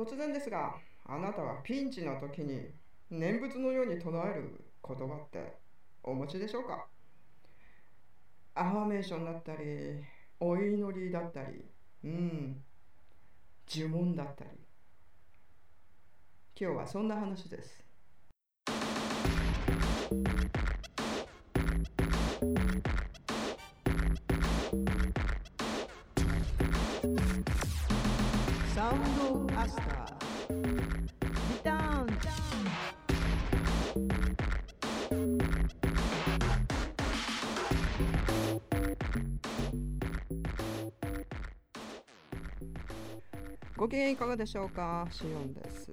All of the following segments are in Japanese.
突然ですがあなたはピンチの時に念仏のように唱える言葉ってお持ちでしょうか？アファメーションだったりお祈りだったりうん呪文だったり。今日はそんな話です。ご機嫌いかがでしょうか？シオンです。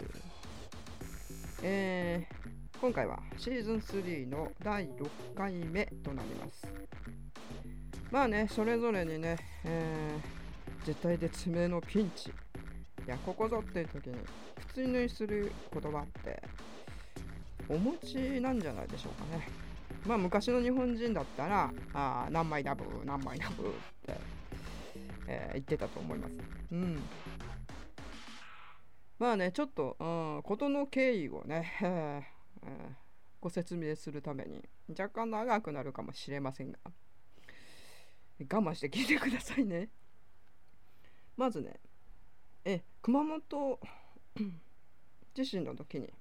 えー、今回はシーズン3の第6回目となります。まあねそれぞれにね、えー、絶対絶命のピンチ。いやここぞっていう時に口縫いする言葉ってお持ちなんじゃないでしょうかね。まあ昔の日本人だったらあ何枚ダブ何枚ダブって、えー、言ってたと思います。うん。まあね、ちょっと、うん、事の経緯をね、えー、ご説明するために若干長くなるかもしれませんが、我慢して聞いてくださいね。まずね、え、熊本 地震の時に、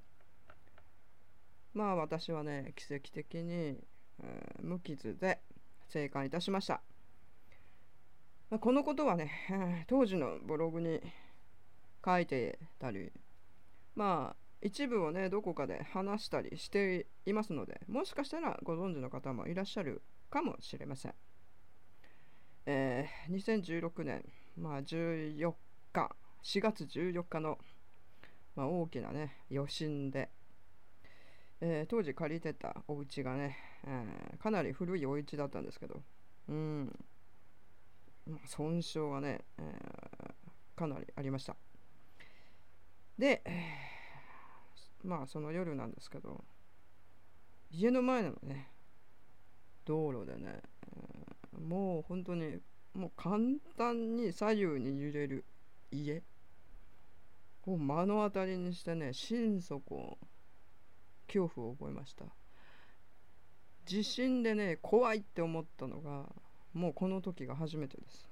まあ私はね、奇跡的に、えー、無傷で生還いたしました。ま、このことはね、当時のブログに書いてたりまあ一部をねどこかで話したりしていますのでもしかしたらご存知の方もいらっしゃるかもしれません。えー、2016年、まあ、14日4月14日の、まあ、大きなね余震で、えー、当時借りてたお家がね、えー、かなり古いお家だったんですけどうん損傷がね、え、かなりありましたで、まあその夜なんですけど、家の前のね、道路でね、もう本当に、もう簡単に左右に揺れる家を目の当たりにしてね、心底恐怖を覚えました。地震でね、怖いって思ったのが、もうこの時が初めてです。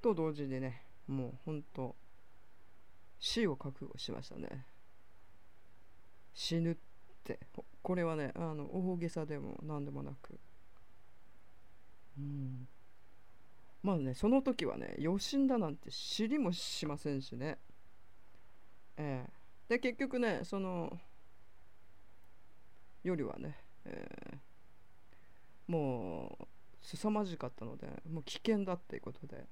と同時にね、もう本当死を覚悟しましたね。死ぬって。これはねあの大げさでも何でもなく。うん。まあねその時はね余震だなんて知りもしませんしね。ええ、で結局ねその夜はね、えー、もう凄まじかったのでもう危険だっていうことで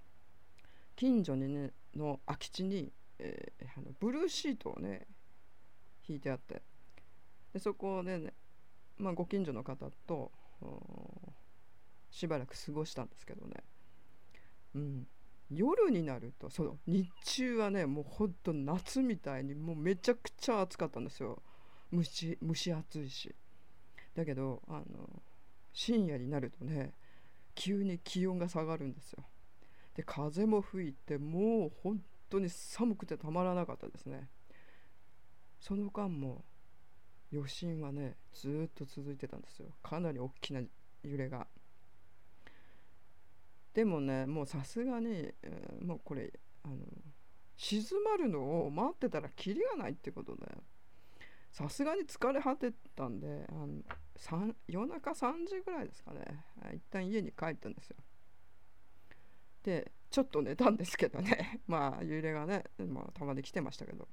近所にねの空き地にえー、あのブルーシートをね引いてあって。でそこでね、まあ、ご近所の方としばらく過ごしたんですけどね、うん、夜になるとその日中はねもうほんと夏みたいにもうめちゃくちゃ暑かったんですよ。蒸し暑いし。だけどあの深夜になるとね急に気温が下がるんですよ。で風も吹いてもうほん当に寒くてたまらなかったですね。その間も余震はねずっと続いてたんですよ。かなり大きな揺れが。でもねもうさすがに、えー、もうこれあの静まるのを待ってたらキリがないってことでさすがに疲れ果てたんであの夜中3時ぐらいですかね。一旦家に帰ったんですよ。でちょっと寝たんですけどね。まあ揺れがね、まあ、たまに来てましたけど。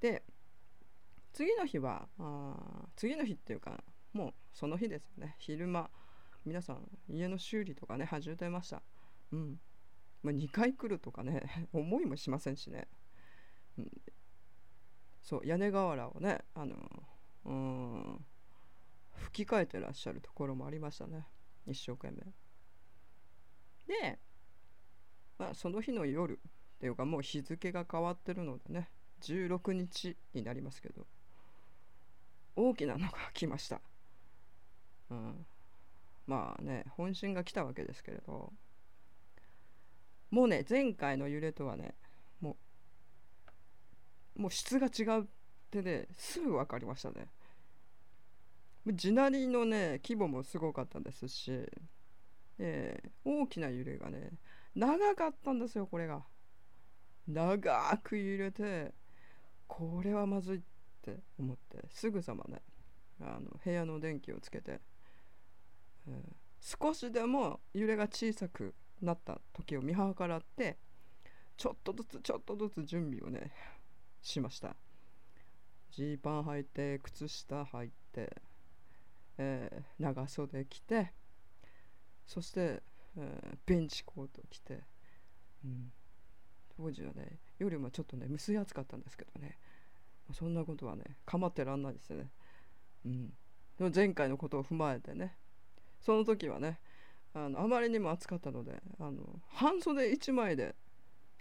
で次の日はあ次の日っていうかもうその日ですよね。昼間皆さん家の修理とかね始めてました。うん。まあ、2回来るとかね 思いもしませんしね、うん、そう屋根瓦をねあのうん吹き替えてらっしゃるところもありましたね。一生懸命。でまあ、その日の夜っていうかもう日付が変わってるのでね16日になりますけど大きなのが来ました、うん、まあね本震が来たわけですけれど。もうね前回の揺れとはねもうもう質が違うってねすぐ分かりましたね。地鳴りのね規模もすごかったですし、えー、大きな揺れがね長かったんですよこれが。長く揺れてこれはまずいって思ってすぐさまねあの部屋の電気をつけて、えー、少しでも揺れが小さくなった時を見計らってちょっとずつちょっとずつ準備をねしました。ジーパン履いて靴下履いて、えー、長袖着てそして、えー、ベンチコート着て、うん、当時はね夜もちょっとね蒸し暑かったんですけどね。そんなことはね構ってらんないですね。うん。でも前回のことを踏まえてねその時はねあのあまりにも暑かったのであの半袖1枚で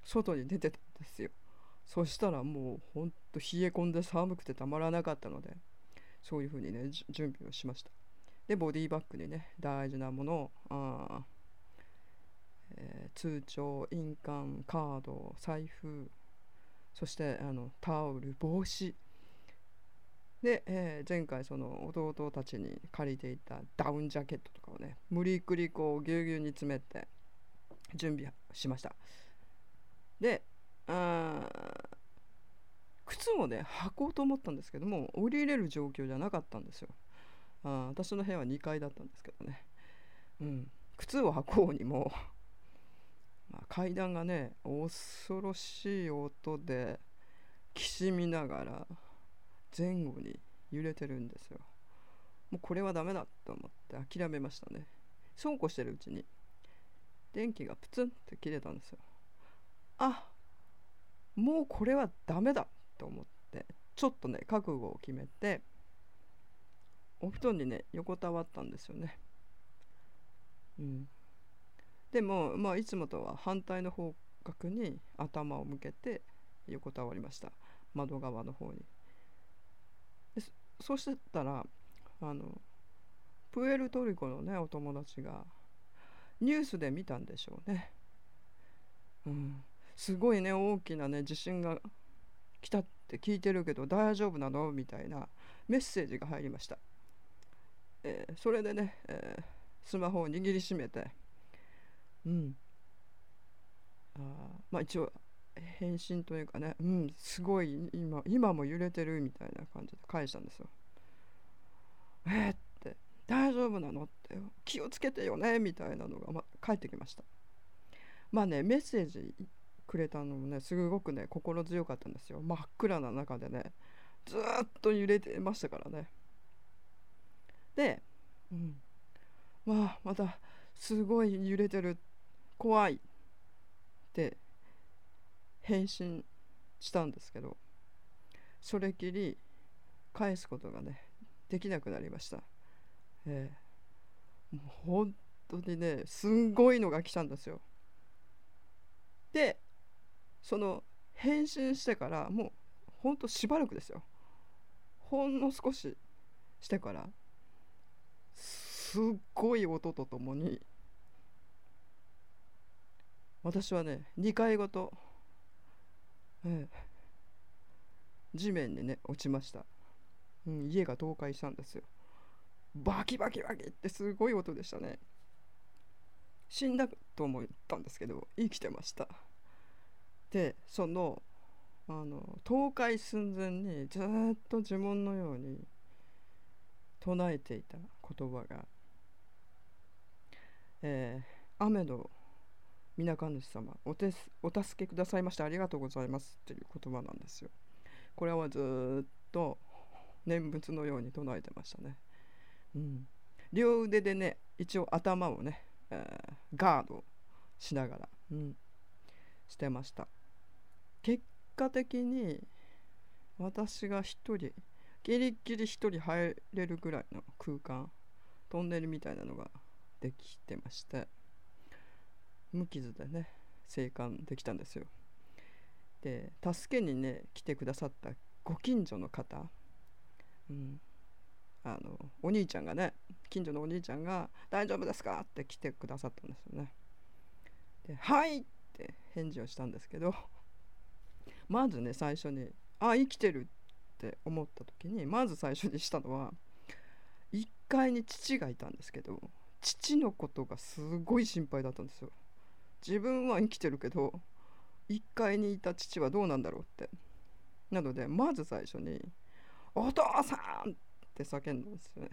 外に出てたんですよ。そしたらもうほんと冷え込んで寒くてたまらなかったのでそういう風にね準備をしました。でボディバッグにね大事なものをあ、えー、通帳印鑑カード財布そしてあのタオル帽子。で、えー、前回その弟たちに借りていたダウンジャケットとかをね無理くりこうぎゅうぎゅうに詰めて準備しました。であ靴をね履こうと思ったんですけども降りれる状況じゃなかったんですよ。あ私の部屋は2階だったんですけどね。うん。靴を履こうにも、階段がね恐ろしい音できしみながら前後に揺れてるんですよ。もうこれはダメだと思って諦めましたね。そうこうしてるうちに電気がプツンって切れたんですよ。あもうこれはダメだと思ってちょっとね覚悟を決めてお布団にね横たわったんですよね。うん。でもまあいつもとは反対の方角に頭を向けて横たわりました。窓側の方に。でそしたらあのプエルトリコのねお友達がニュースで見たんでしょうね。うん。すごいね大きなね地震が来たって聞いてるけど大丈夫なの？みたいなメッセージが入りました、えー、それでね、えー、スマホを握りしめてうん。あまあ一応返信というかね。うんすごい今今も揺れてるみたいな感じで返したんですよ。えー、って。大丈夫なのって気をつけてよねみたいなのが、ま、返ってきました。まあねメッセージくれたのもねすごくね心強かったんですよ。真っ暗な中でね。ずっと揺れてましたからね。で、うん、まあまたすごい揺れてるって怖いって返信したんですけどそれきり返すことがねできなくなりました、えー、もう本当にねすんごいのが来たんですよ。でその返信してからもうほんとしばらくですよ。ほんの少ししてからすっごい音とともに私はね2回ごと、ええ、地面にね落ちました、うん、家が倒壊したんですよ。バキバキバキってすごい音でしたね。死んだと思ったんですけど生きてました。でそのあの倒壊寸前にずっと呪文のように唱えていた言葉が、えー、雨の皆神主様おてお助けくださいましてありがとうございます。っていう言葉なんですよ。これはずっと念仏のように唱えてましたね、うん、両腕でね一応頭をね、えー、ガードしながら、うん、してました。結果的に私が一人ギリギリ一人入れるぐらいの空間トンネルみたいなのができてまして。無傷でね生還できたんですよで助けにね来てくださったご近所の方、うん、あのお兄ちゃんがね近所のお兄ちゃんが「大丈夫ですか?」って来てくださったんですよねで「はい!」って返事をしたんですけど まずね最初に「あ生きてるって思った時にまず最初にしたのは1階に父がいたんですけど父のことがすごい心配だったんですよ。自分は生きてるけど1階にいた父はどうなんだろうってなのでまず最初に「お父さん!」って叫んだんですよね。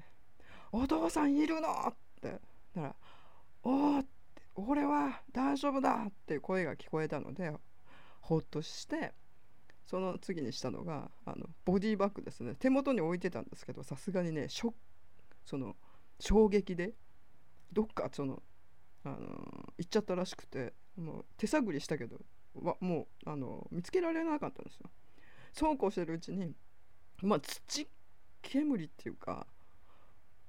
お父さんいるのってだから「おお!」「俺は大丈夫だ!」って声が聞こえたのでほっとしてその次にしたのがあのボディバッグですね手元に置いてたんですけどさすがにねショその衝撃でどっかそのあの行っちゃったらしくてもう手探りしたけどわもうあの見つけられなかったんですよ。そうこうしてるうちにまあ土煙っていうか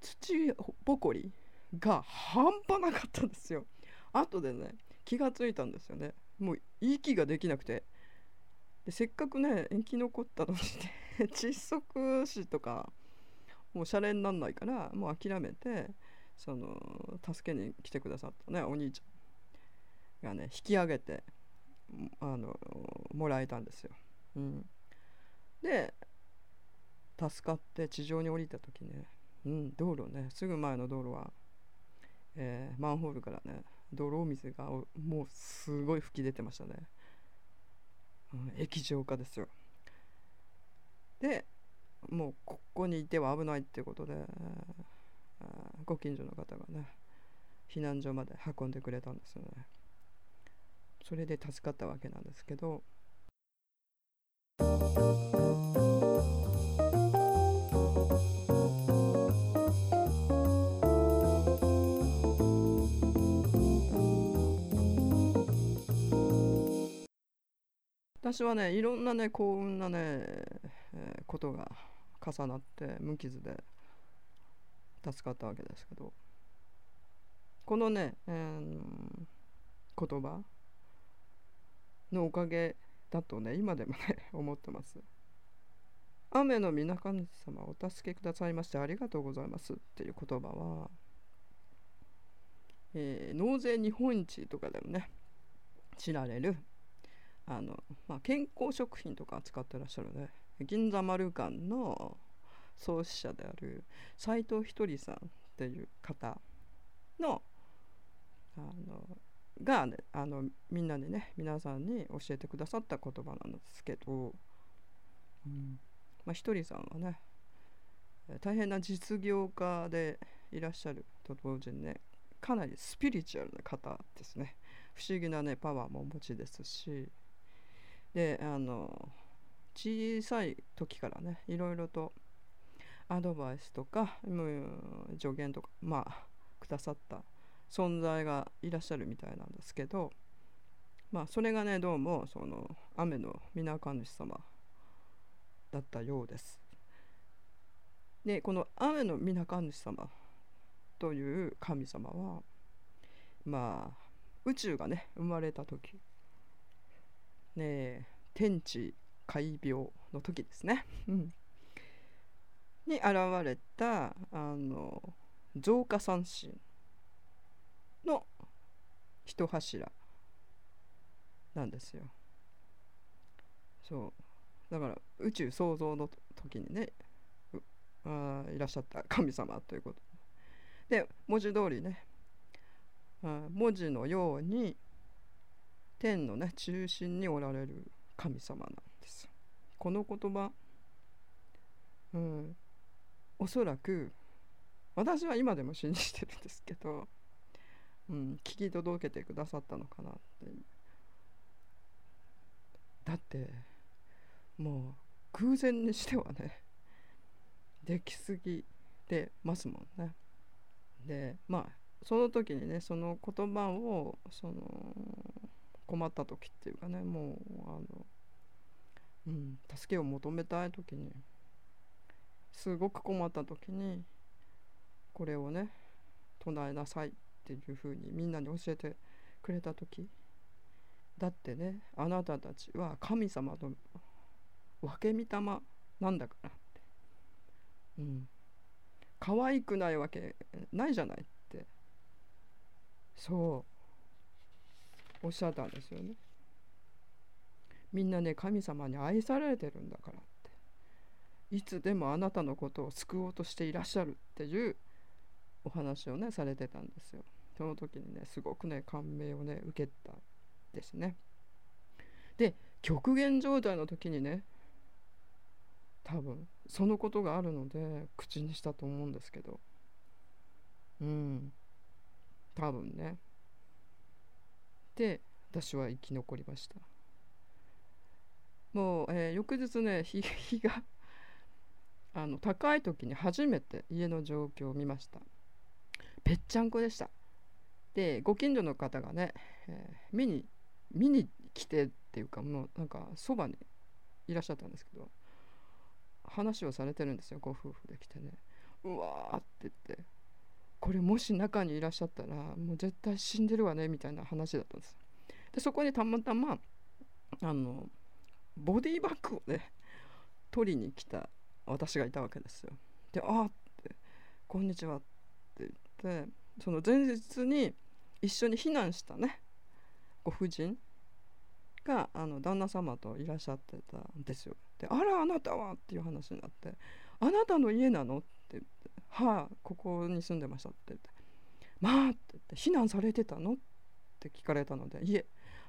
土ぼこりが半端なかったんですよ。後でね気がついたんですよね。もう息ができなくてでせっかくね延期残ったのにね窒息死とかもうシャレになんないからもう諦めてその助けに来てくださったねお兄ちゃんがね引き上げてあのもらえたんですよ。うん、で助かって地上に降りた時ね、うん、道路ねすぐ前の道路は、えー、マンホールからね泥水がもうすごい吹き出てましたね。うん、液状化ですよ。でもうここにいては危ないっていうことで、ご近所の方がね避難所まで運んでくれたんですよね。それで助かったわけなんですけど私はねいろんなね幸運なね、えー、ことが重なって無傷で助かったわけですけど。このね、えー、言葉のおかげだとね今でもね 思ってます。雨の皆神様お助けくださいましてありがとうございますっていう言葉は、えー、納税日本一とかでもね知られるあの、まあ、健康食品とか扱ってらっしゃるね銀座丸館の創始者である斎藤ひとりさんっていう方のあのが、ね、あのみんなにね皆さんに教えてくださった言葉なんですけど、うん。まあ、ひとりさんはね大変な実業家でいらっしゃると同時にねかなりスピリチュアルな方ですね。不思議なねパワーもお持ちですしであの小さい時からねいろいろとアドバイスとか助言とかまあくださった存在がいらっしゃるみたいなんですけどまあそれがねどうもその雨の皆神主様だったようです。でこの雨の皆神主様という神様はまあ宇宙がね生まれた時ね天地海病の時ですね、に現れたあの増加三神の一柱なんですよ。そう。だから宇宙創造の時にねあいらっしゃった神様ということ。で文字通りねあ文字のように天のね中心におられる神様なんです。この言葉うんおそらく私は今でも信じてるんですけどうん、聞き届けてくださったのかなって。だってもう偶然にしてはねできすぎてますもんね。でまあその時にねその言葉をその困った時っていうかねもうあのうん助けを求めたい時にすごく困った時にこれをね唱えなさいっていうふうにみんなに教えてくれた時だってねあなたたちは神様の分け御霊なんだからって、うん、可愛くないわけないじゃないって。そう。おっしゃったんですよね。みんなね神様に愛されてるんだから。いつでもあなたのことを救おうとしていらっしゃるっていうお話をねされてたんですよ。その時にねすごくね感銘をね受けたですね。で極限状態の時にね多分そのことがあるので口にしたと思うんですけど。うん。多分ね。で私は生き残りました。もう、えー、翌日ね 日があの高い時に初めて家の状況を見ました。ぺっちゃんこでした。でご近所の方がね、えー、見に見に来てっていうかもうなんかそばにいらっしゃったんですけど話をされてるんですよご夫婦で来てね。うわーって言って。これもし中にいらっしゃったらもう絶対死んでるわねみたいな話だったんですでそこにたまたまあのボディバッグをね取りに来た私がいたわけですよで「ああ」って「こんにちは」って言ってその前日に一緒に避難したねご婦人があの旦那様といらっしゃってたんですよ。で「あらあなたは?」っていう話になって「あなたの家なの?」って言って「はあここに住んでました」って言って「まあ」って言って「避難されてたの?」って聞かれたので「いえ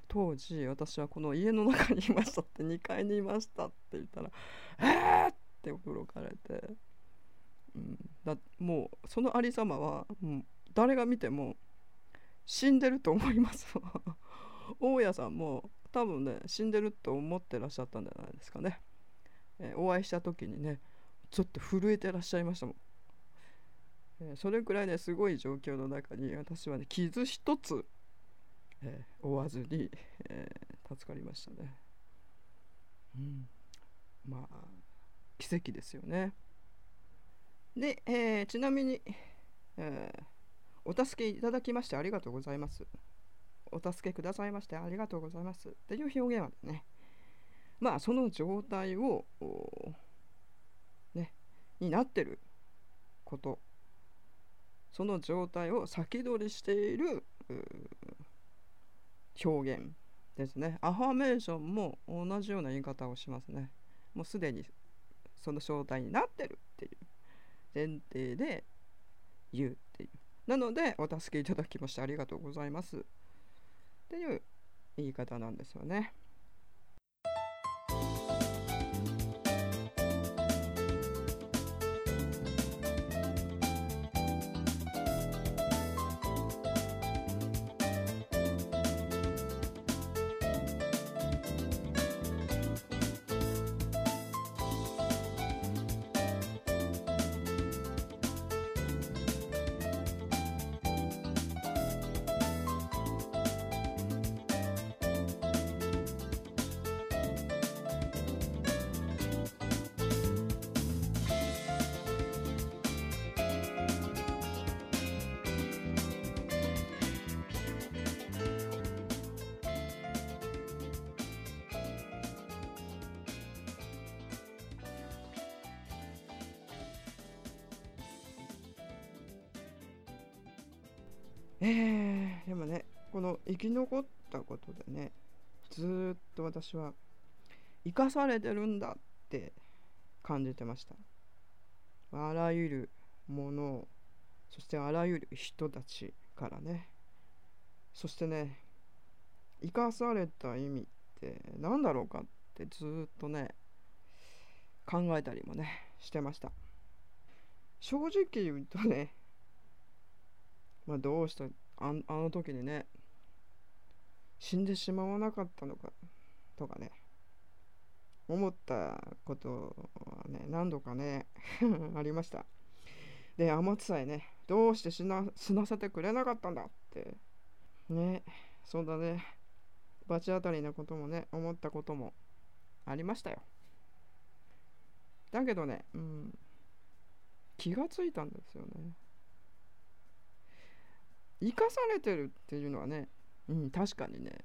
当時私はこの家の中にいました」って2階にいましたって言ったら「えー!」って驚かれて、うん、だもうそのありさまは、う、誰が見ても死んでると思います。大家さんも多分ね死んでると思ってらっしゃったんじゃないですかね、えー、お会いした時にねちょっと震えてらっしゃいましたもん、えー、それくらいねすごい状況の中に私はね傷一つ、えー、負わずに、え助かりましたね。うん。まあ奇跡ですよね。で、えちなみに、えお助けいただきましてありがとうございます。お助けくださいましてありがとうございます。っていう表現はねまあその状態をねになってること。その状態を先取りしている表現ですね。アファメーションも同じような言い方をしますね。もうすでにその正体になってるっていう。前提で言うっていう。なのでお助けいただきましてありがとうございます。っていう言い方なんですよね。えー、でもねこの生き残ったことでねずっと私は生かされてるんだって感じてました。あらゆるものをそしてあらゆる人たちからねそしてね生かされた意味って何だろうかってずっとね考えたりもねしてました。正直言うとねまあ、どうしたあの時にね死んでしまわなかったのかとかね思ったことはね何度かね ありました。で天津さえねどうして死な死なせてくれなかったんだってねそうだね罰当たりなこともね思ったこともありましたよ。だけどねうん気がついたんですよね。生かされてるっていうのはね、うん、確かにね、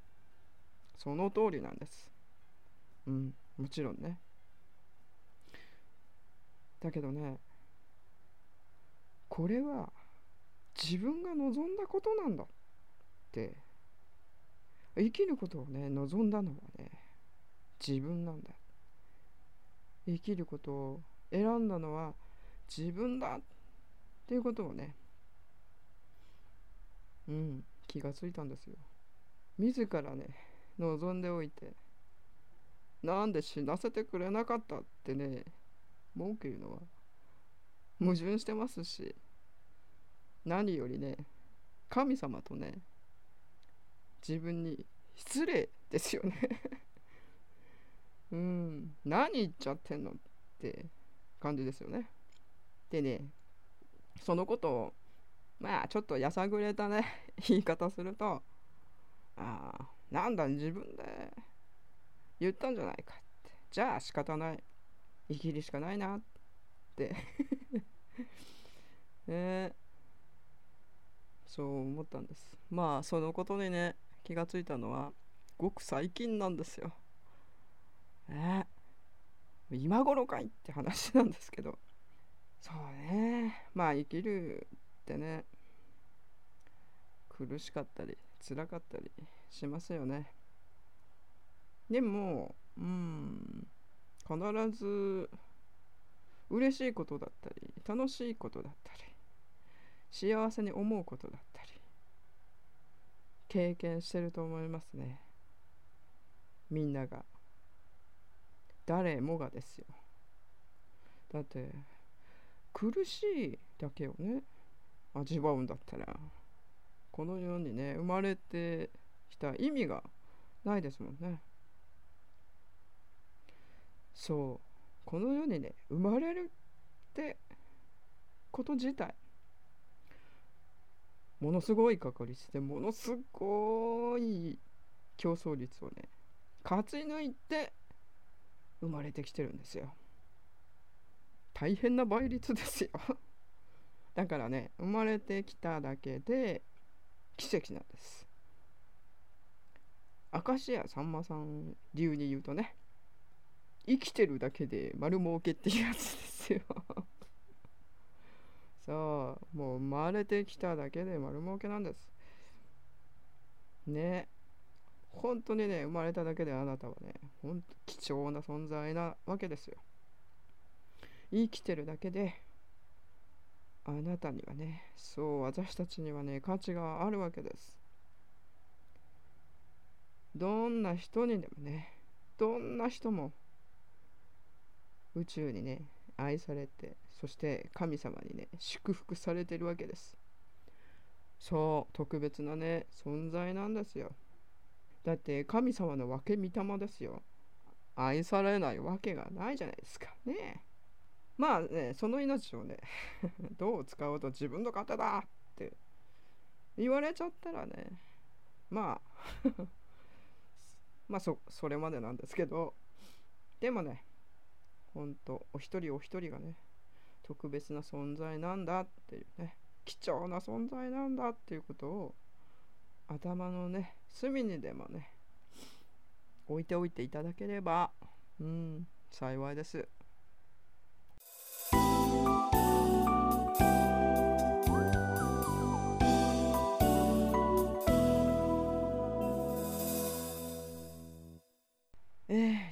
その通りなんです。うん、もちろんね。だけどね、これは自分が望んだことなんだって、生きることをね、望んだのはね、自分なんだ生きることを選んだのは自分だっていうことをねうん。気がついたんですよ。自らね望んでおいてなんで死なせてくれなかったってね文句言うのは矛盾してますし何よりね神様とね自分に失礼ですよね。うん。何言っちゃってんのって感じですよね。でねそのことをまあちょっとやさぐれたね。言い方すると。ああなんだ自分で。言ったんじゃないかって。じゃあ仕方ない。生きるしかないなって。ね。そう思ったんです。まあそのことにね気がついたのはごく最近なんですよ。え今頃かいって話なんですけど。そうね。まあ生きるってね。苦しかったり辛かったりしますよね。でもうん必ず嬉しいことだったり楽しいことだったり幸せに思うことだったり経験してると思いますね。みんなが。誰もがですよ。だって苦しいだけをね。味わうんだったらこの世にね生まれてきた意味がないですもんね。そう。この世にね生まれるってこと自体ものすごい確率でものすごい競争率をね勝ち抜いて生まれてきてるんですよ。大変な倍率ですよ。だからね生まれてきただけで奇跡なんです。明石家さんまさん流に言うとね生きてるだけで丸儲けっていうやつですよ。そうもう生まれてきただけで丸儲けなんです。ね本当にね生まれただけであなたはね本当貴重な存在なわけですよ。生きてるだけであなたにはねそう私たちにはね価値があるわけです。どんな人にでもねどんな人も宇宙にね愛されてそして神様にね祝福されてるわけです。そう特別なね存在なんですよ。だって神様の分け御霊ですよ。愛されないわけがないじゃないですか。ねまあねその命をね どう使おうと自分の方だって言われちゃったらねまあ まあそそれまでなんですけどでもねほんとお一人お一人がね特別な存在なんだっていうね貴重な存在なんだっていうことを頭のね隅にでもね置いておいていただければうん幸いです。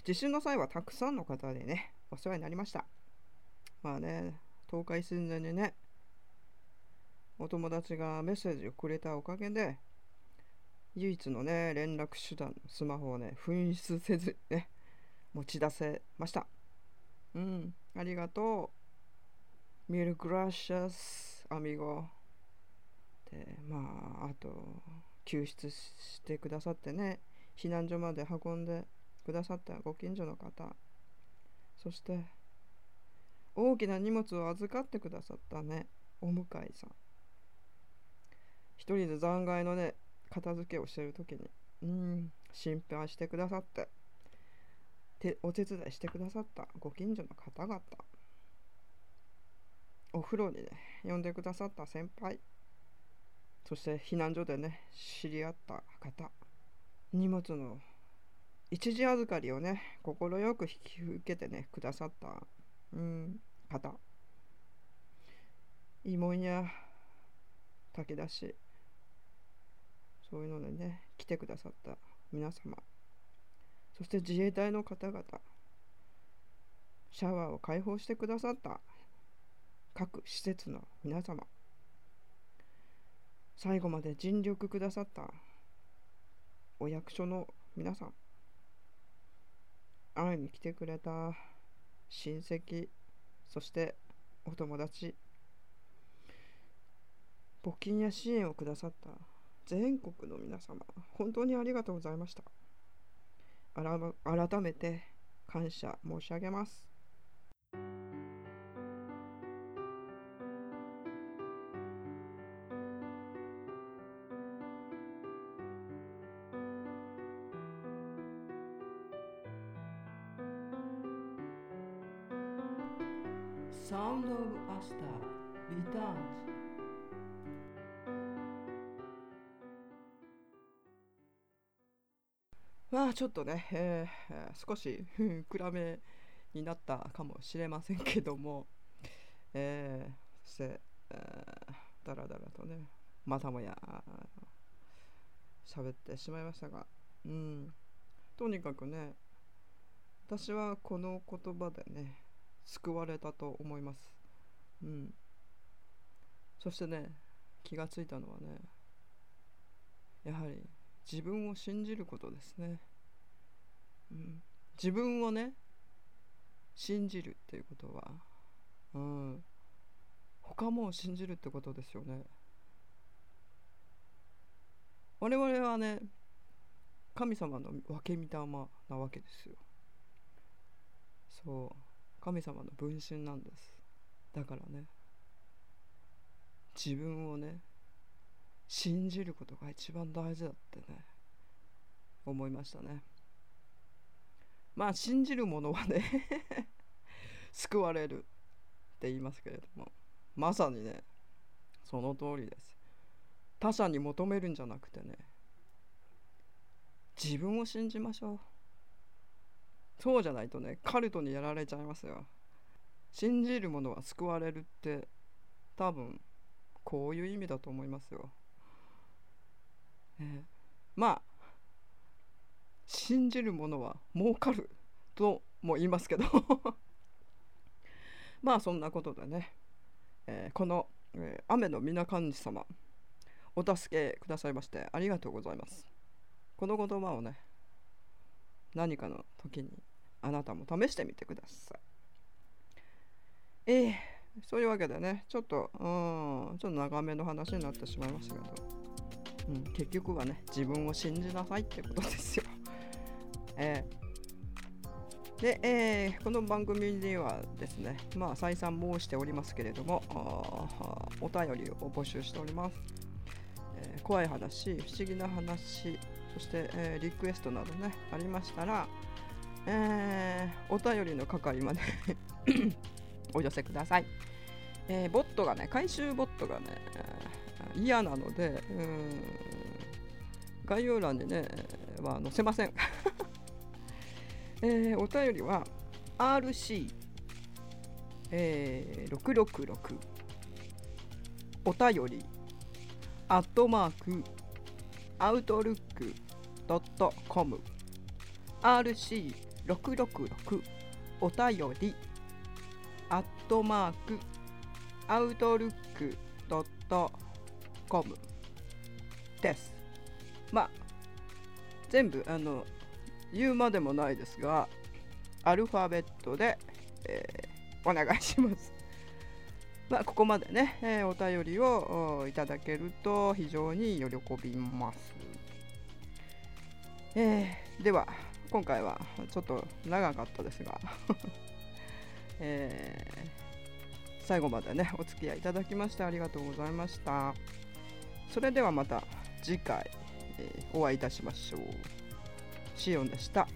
地震の際はたくさんの方でねお世話になりました。まあね倒壊寸前にねお友達がメッセージをくれたおかげで唯一のね連絡手段スマホをね紛失せずにね持ち出せました。うんありがとう。ミルグラシャスアミゴでまああと救出してくださってね避難所まで運んでくださったご近所の方。そして大きな荷物を預かってくださったねお向かいさん。一人で残骸のね片付けをしてる時にうん心配してくださっててお手伝いしてくださったご近所の方々。お風呂にね呼んでくださった先輩。そして避難所でね知り合った方。荷物の一時預かりをね快く引き受けてねくださったうん方。慰問や炊き出しそういうのでね来てくださった皆様。そして自衛隊の方々。シャワーを開放してくださった各施設の皆様。最後まで尽力くださったお役所の皆さん。会いに来てくれた。親戚。そしてお友達。募金や支援をくださった。全国の皆様本当にありがとうございました。改めて感謝申し上げます。ちょっとね、えー、少し 暗めになったかもしれませんけども、えー、そして、えー、だらだらとねまたもや喋ってしまいましたが、うん、とにかくね私はこの言葉でね救われたと思います。うん。そしてね、気がついたのはね、やはり自分を信じることですね。自分をね、信じるっていうことは、うん、他も信じるってことですよね。我々はね、神様の分け御霊なわけですよ。そう。神様の分身なんですだからね自分をね信じることが一番大事だってね思いましたねまあ信じる者はね 救われるって言いますけれどもまさにねその通りです。他者に求めるんじゃなくてね自分を信じましょう。そうじゃないとねカルトにやられちゃいますよ。信じる者は救われるって多分こういう意味だと思いますよ、え、まあ信じる者は儲かるとも言いますけど まあそんなことでね、えー、この、えー、雨の皆神様お助けくださいましてありがとうございますこの言葉をね何かの時にあなたも試してみてください。えー、そういうわけでね、ちょっと、うん、ちょっと長めの話になってしまいましたけど、うん、結局はね、自分を信じなさいってことですよ。えー、で、えー、この番組ではですね、まあ、再三申しておりますけれども、お便りを募集しております。えー、怖い話、不思議な話、そして、えー、リクエストなどね、ありましたら、えー、お便りの係まで お寄せください。えー、ボットがね、回収ボットがね、嫌なので、うん概要欄にね、は載せません。えー、お便りは RC、えー、666お便りアットマークアウトルックドットコム RC 666お便りアットマークアウトルックドットコムです。まあ全部あの言うまでもないですがアルファベットで、えー、お願いします。まあ、ここまでね、えー、お便りをいただけると非常に喜びます。えー、では、今回はちょっと長かったですが えー、最後までねお付き合いいただきましてありがとうございました。それではまた次回、え、お会いいたしましょう。シオンでした。